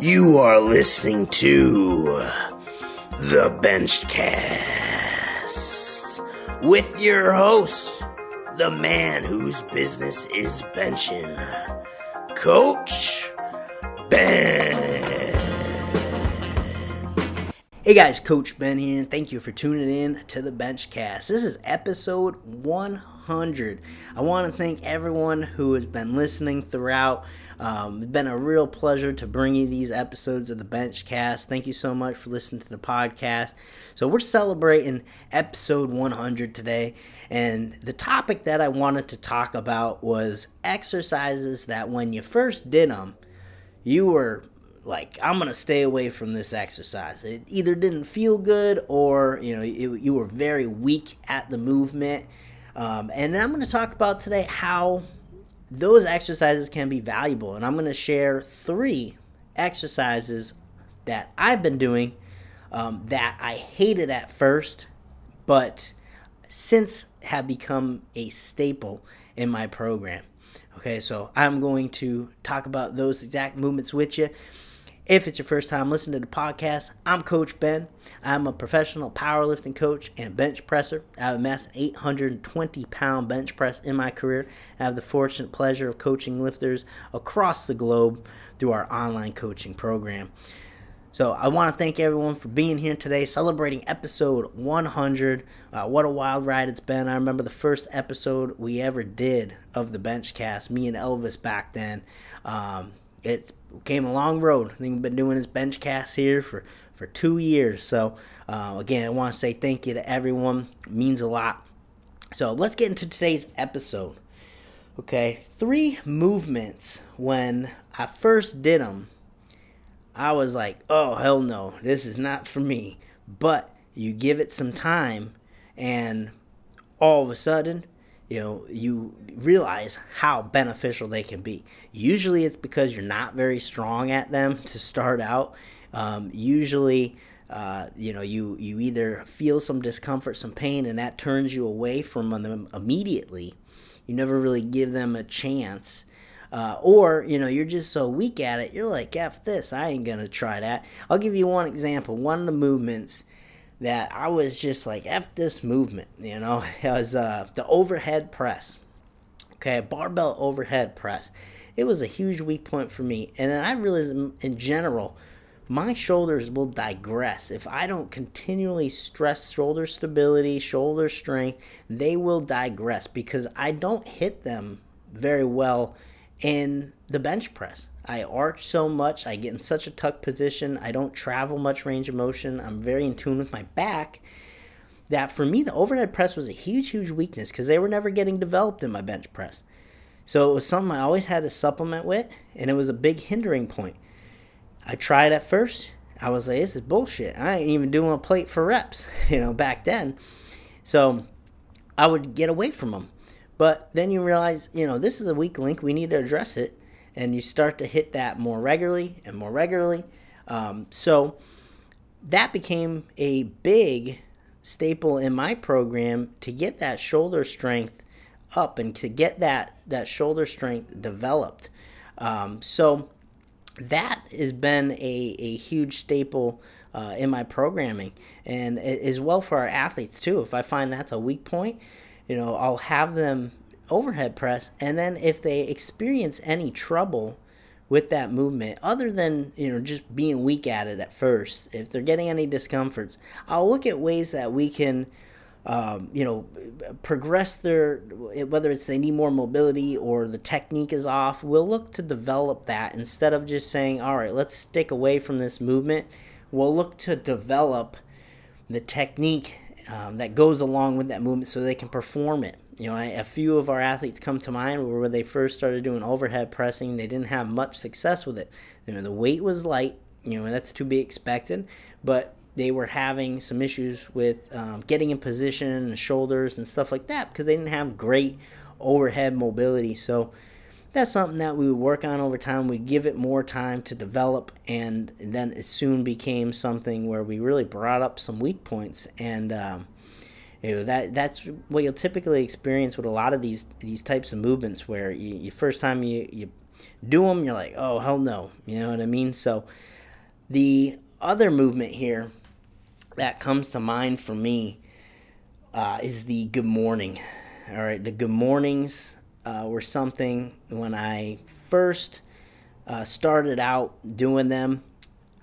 You are listening to the Benchcast with your host, the man whose business is benching, Coach Ben. Hey guys, Coach Ben here, and thank you for tuning in to the Benchcast. This is episode 100. I want to thank everyone who has been listening throughout. Um, it's been a real pleasure to bring you these episodes of the Benchcast. Thank you so much for listening to the podcast. So, we're celebrating episode 100 today, and the topic that I wanted to talk about was exercises that when you first did them, you were like i'm gonna stay away from this exercise it either didn't feel good or you know it, you were very weak at the movement um, and i'm gonna talk about today how those exercises can be valuable. And i'm gonna share three exercises that i've been doing um, that i hated at first but since have become a staple in my program. Okay so i'm going to talk about those exact movements with you if it's your first time listening to the podcast, I'm Coach Ben. I'm a professional powerlifting coach and bench presser. I have amassed 820 pound bench press in my career. I have the fortunate pleasure of coaching lifters across the globe through our online coaching program. So I want to thank everyone for being here today, celebrating episode 100. Uh, what a wild ride it's been! I remember the first episode we ever did of the Benchcast, me and Elvis back then. Um, it came a long road. I think we've been doing this bench cast here for, for two years. So, uh, again, I want to say thank you to everyone. It means a lot. So, let's get into today's episode. Okay, three movements when I first did them, I was like, oh, hell no, this is not for me. But you give it some time, and all of a sudden, you know you realize how beneficial they can be. Usually it's because you're not very strong at them to start out. Um, usually uh, you know you you either feel some discomfort some pain and that turns you away from them immediately. You never really give them a chance. Uh, or you know you're just so weak at it you're like f this i ain't gonna try that. I'll give you one example one of the movements that I was just like, F this movement, you know, it was uh, the overhead press. Okay, barbell overhead press. It was a huge weak point for me. And I realized in general, my shoulders will digress. If I don't continually stress shoulder stability, shoulder strength, they will digress because I don't hit them very well in the bench press. I arch so much, I get in such a tuck position, I don't travel much range of motion, I'm very in tune with my back. That for me, the overhead press was a huge, huge weakness because they were never getting developed in my bench press. So it was something I always had to supplement with, and it was a big hindering point. I tried at first, I was like, this is bullshit. I ain't even doing a plate for reps, you know, back then. So I would get away from them. But then you realize, you know, this is a weak link, we need to address it and you start to hit that more regularly and more regularly. Um, so that became a big staple in my program to get that shoulder strength up and to get that that shoulder strength developed. Um, so that has been a, a huge staple uh, in my programming and as well for our athletes too. If I find that's a weak point, you know, I'll have them overhead press and then if they experience any trouble with that movement other than you know just being weak at it at first if they're getting any discomforts i'll look at ways that we can um, you know progress their whether it's they need more mobility or the technique is off we'll look to develop that instead of just saying all right let's stick away from this movement. We'll look to develop the technique um, that goes along with that movement so they can perform it you know, a few of our athletes come to mind where they first started doing overhead pressing, they didn't have much success with it. You know, the weight was light, you know, that's to be expected, but they were having some issues with um, getting in position and shoulders and stuff like that because they didn't have great overhead mobility. So that's something that we would work on over time. We'd give it more time to develop, and then it soon became something where we really brought up some weak points and. Um, you know, that that's what you'll typically experience with a lot of these these types of movements where you, you first time you, you do them, you're like, oh, hell no. You know what I mean? So the other movement here that comes to mind for me uh, is the good morning. All right, the good mornings uh, were something when I first uh, started out doing them.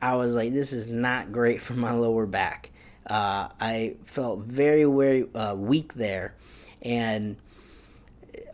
I was like, this is not great for my lower back. Uh, I felt very, very uh, weak there, and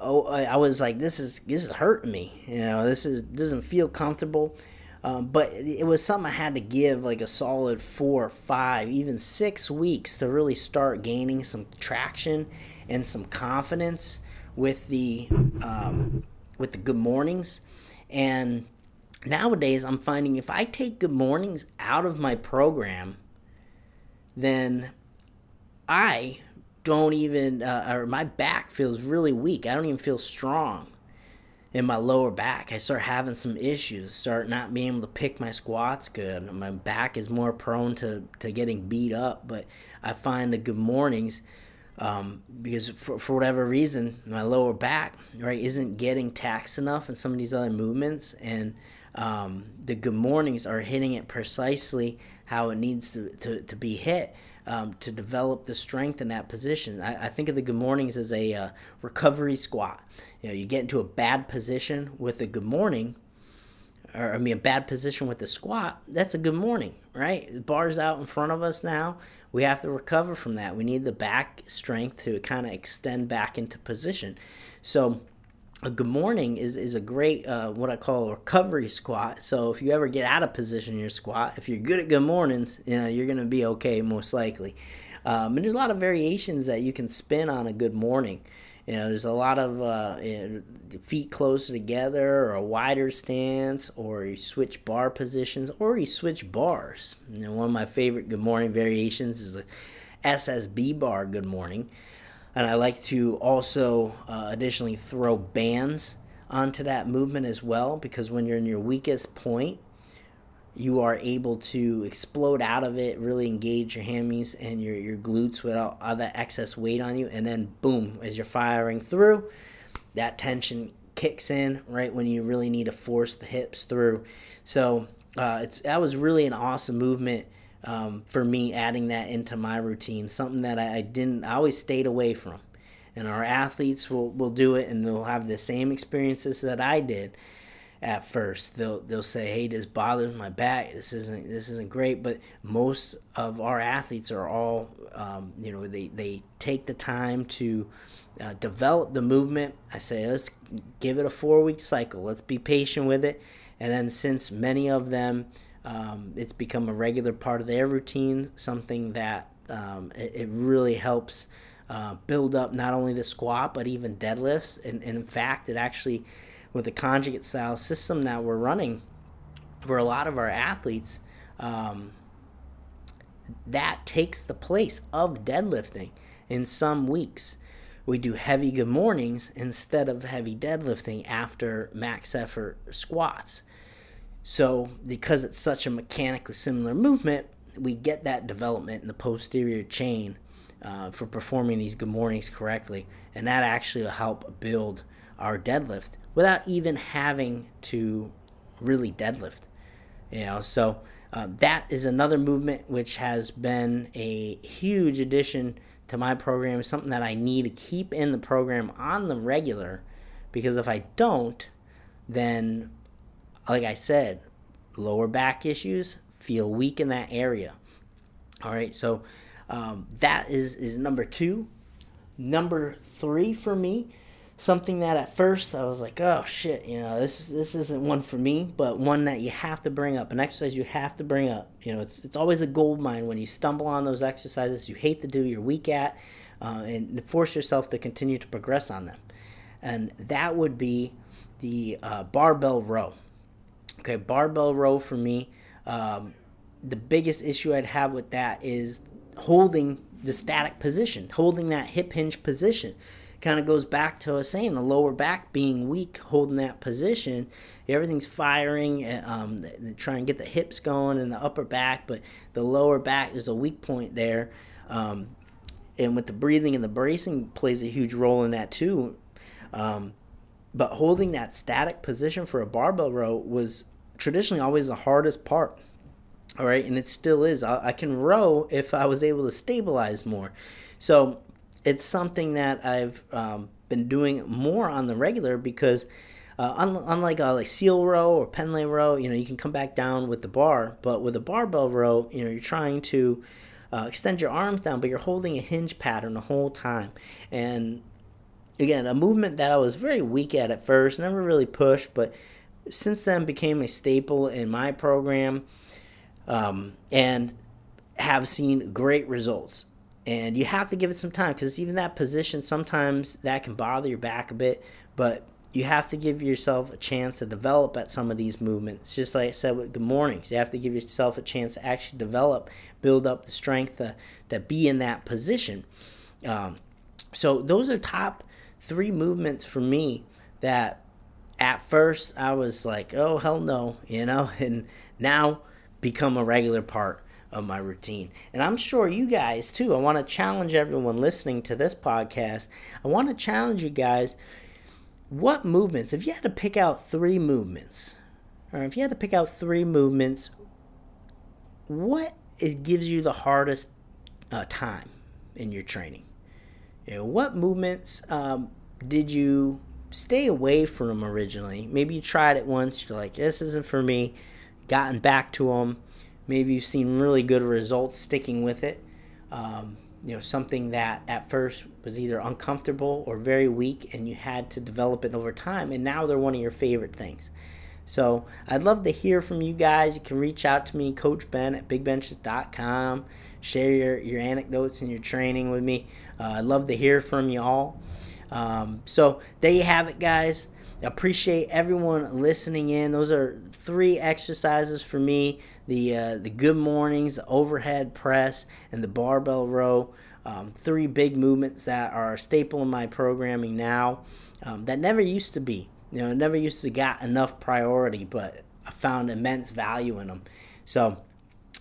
oh, I was like, this is this is hurting me. You know, this is doesn't feel comfortable. Um, but it was something I had to give like a solid four, five, even six weeks to really start gaining some traction and some confidence with the um, with the good mornings. And nowadays, I'm finding if I take good mornings out of my program, then I don't even, uh, or my back feels really weak. I don't even feel strong in my lower back. I start having some issues, start not being able to pick my squats good. My back is more prone to, to getting beat up, but I find the good mornings um, because for, for whatever reason, my lower back, right, isn't getting taxed enough in some of these other movements. And um, the good mornings are hitting it precisely how it needs to, to, to be hit um, to develop the strength in that position. I, I think of the good mornings as a uh, recovery squat. You know, you get into a bad position with a good morning, or I mean, a bad position with the squat. That's a good morning, right? The bar's out in front of us now. We have to recover from that. We need the back strength to kind of extend back into position. So a good morning is, is a great uh, what I call a recovery squat. So if you ever get out of position in your squat, if you're good at good mornings, you know you're gonna be okay most likely. Um, and there's a lot of variations that you can spin on a good morning. You know, there's a lot of uh, feet closer together, or a wider stance, or you switch bar positions, or you switch bars. You know, one of my favorite good morning variations is a SSB bar good morning. And I like to also uh, additionally throw bands onto that movement as well because when you're in your weakest point, you are able to explode out of it, really engage your hammies and your, your glutes without all that excess weight on you. And then, boom, as you're firing through, that tension kicks in right when you really need to force the hips through. So, uh, it's, that was really an awesome movement um, for me adding that into my routine, something that I, I, didn't, I always stayed away from. And our athletes will, will do it and they'll have the same experiences that I did at first. They'll, they'll say, hey, this bothers my back. This isn't, this isn't great. But most of our athletes are all, um, you know, they, they take the time to uh, develop the movement. I say, let's give it a four week cycle. Let's be patient with it. And then since many of them, um, it's become a regular part of their routine, something that um, it, it, really helps uh, build up not only the squat but even deadlifts. And, and in fact, it actually, with the conjugate style system that we're running for a lot of our athletes, um, that takes the place of deadlifting in some weeks. We do heavy good mornings instead of heavy deadlifting after max effort squats. So, because it's such a mechanically similar movement, we get that development in the posterior chain uh, for performing these good mornings correctly. And that actually will help build our deadlift without even having to really deadlift. You know, so uh, that is another movement which has been a huge addition to my program, something that I need to keep in the program on the regular because if I don't, then like I said, lower back issues, feel weak in that area. All right, so um, that is is number two. Number three for me, something that at first I was like, oh shit, you know, this this isn't one for me, but one that you have to bring up, an exercise you have to bring up. You know, it's it's always a gold mine when you stumble on those exercises you hate to do, you're weak at, uh, and force yourself to continue to progress on them. And that would be the uh, barbell row. Okay, barbell row for me. Um, the biggest issue I'd have with that is holding the static position, holding that hip hinge position. Kind of goes back to us saying the lower back being weak, holding that position. Everything's firing, uh, um, trying to get the hips going and the upper back, but the lower back is a weak point there. Um, and with the breathing and the bracing plays a huge role in that too. Um, but holding that static position for a barbell row was traditionally always the hardest part. All right, and it still is. I, I can row if I was able to stabilize more. So it's something that I've um, been doing more on the regular because uh, unlike a like seal row or Pendlay row, you know, you can come back down with the bar, but with a barbell row, you know, you're trying to uh, extend your arms down, but you're holding a hinge pattern the whole time. And again, a movement that I was very weak at at first, never really pushed, but since then became a staple in my program um, and have seen great results. And you have to give it some time because even that position, sometimes that can bother your back a bit, but you have to give yourself a chance to develop at some of these movements. Just like I said with good mornings, you have to give yourself a chance to actually develop, build up the strength to, to be in that position. Um, so those are top three movements for me that at first I was like, oh, hell no, you know, and now become a regular part of my routine. And I'm sure you guys too. I want to challenge everyone listening to this podcast. I want to challenge you guys what movements, if you had to pick out three movements, or if you had to pick out three movements, what it gives you the hardest uh, time in your training? You know, what movements um, did you stay away from originally? Maybe you tried it once, you're like, this isn't for me, gotten back to them. Maybe you've seen really good results sticking with it. Um, you know something that at first was either uncomfortable or very weak and you had to develop it over time and now they're one of your favorite things. So i'd love to hear from you guys. You can reach out to me coach ben at bigbenches.com share your, your anecdotes and your training with me. Uh, i'd love to hear from you all um, so there you have it guys. Appreciate everyone listening in. Those are three exercises for me the uh, the good mornings, the overhead press, and the barbell row. Um, three big movements that are a staple in my programming now. Um, that never used to be. You know, never used to got enough priority, but I found immense value in them. So,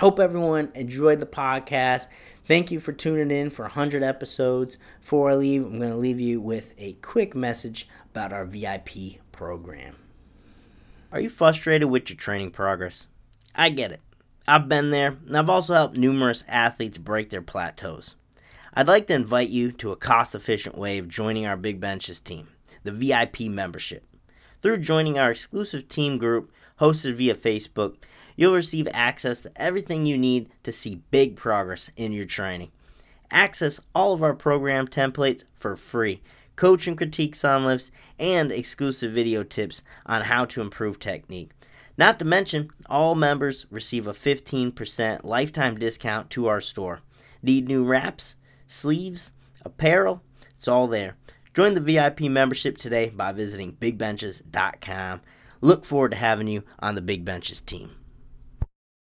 hope everyone enjoyed the podcast. Thank you for tuning in for 100 episodes. Before I leave, I'm going to leave you with a quick message about our VIP program. Are you frustrated with your training progress? I get it. I've been there, and I've also helped numerous athletes break their plateaus. I'd like to invite you to a cost efficient way of joining our Big Benches team, the VIP membership. Through joining our exclusive team group hosted via Facebook, you'll receive access to everything you need to see big progress in your training. Access all of our program templates for free, coach and critiques on lifts, and exclusive video tips on how to improve technique. Not to mention, all members receive a 15% lifetime discount to our store. Need new wraps, sleeves, apparel? It's all there. Join the VIP membership today by visiting bigbenches.com. Look forward to having you on the Big Benches team.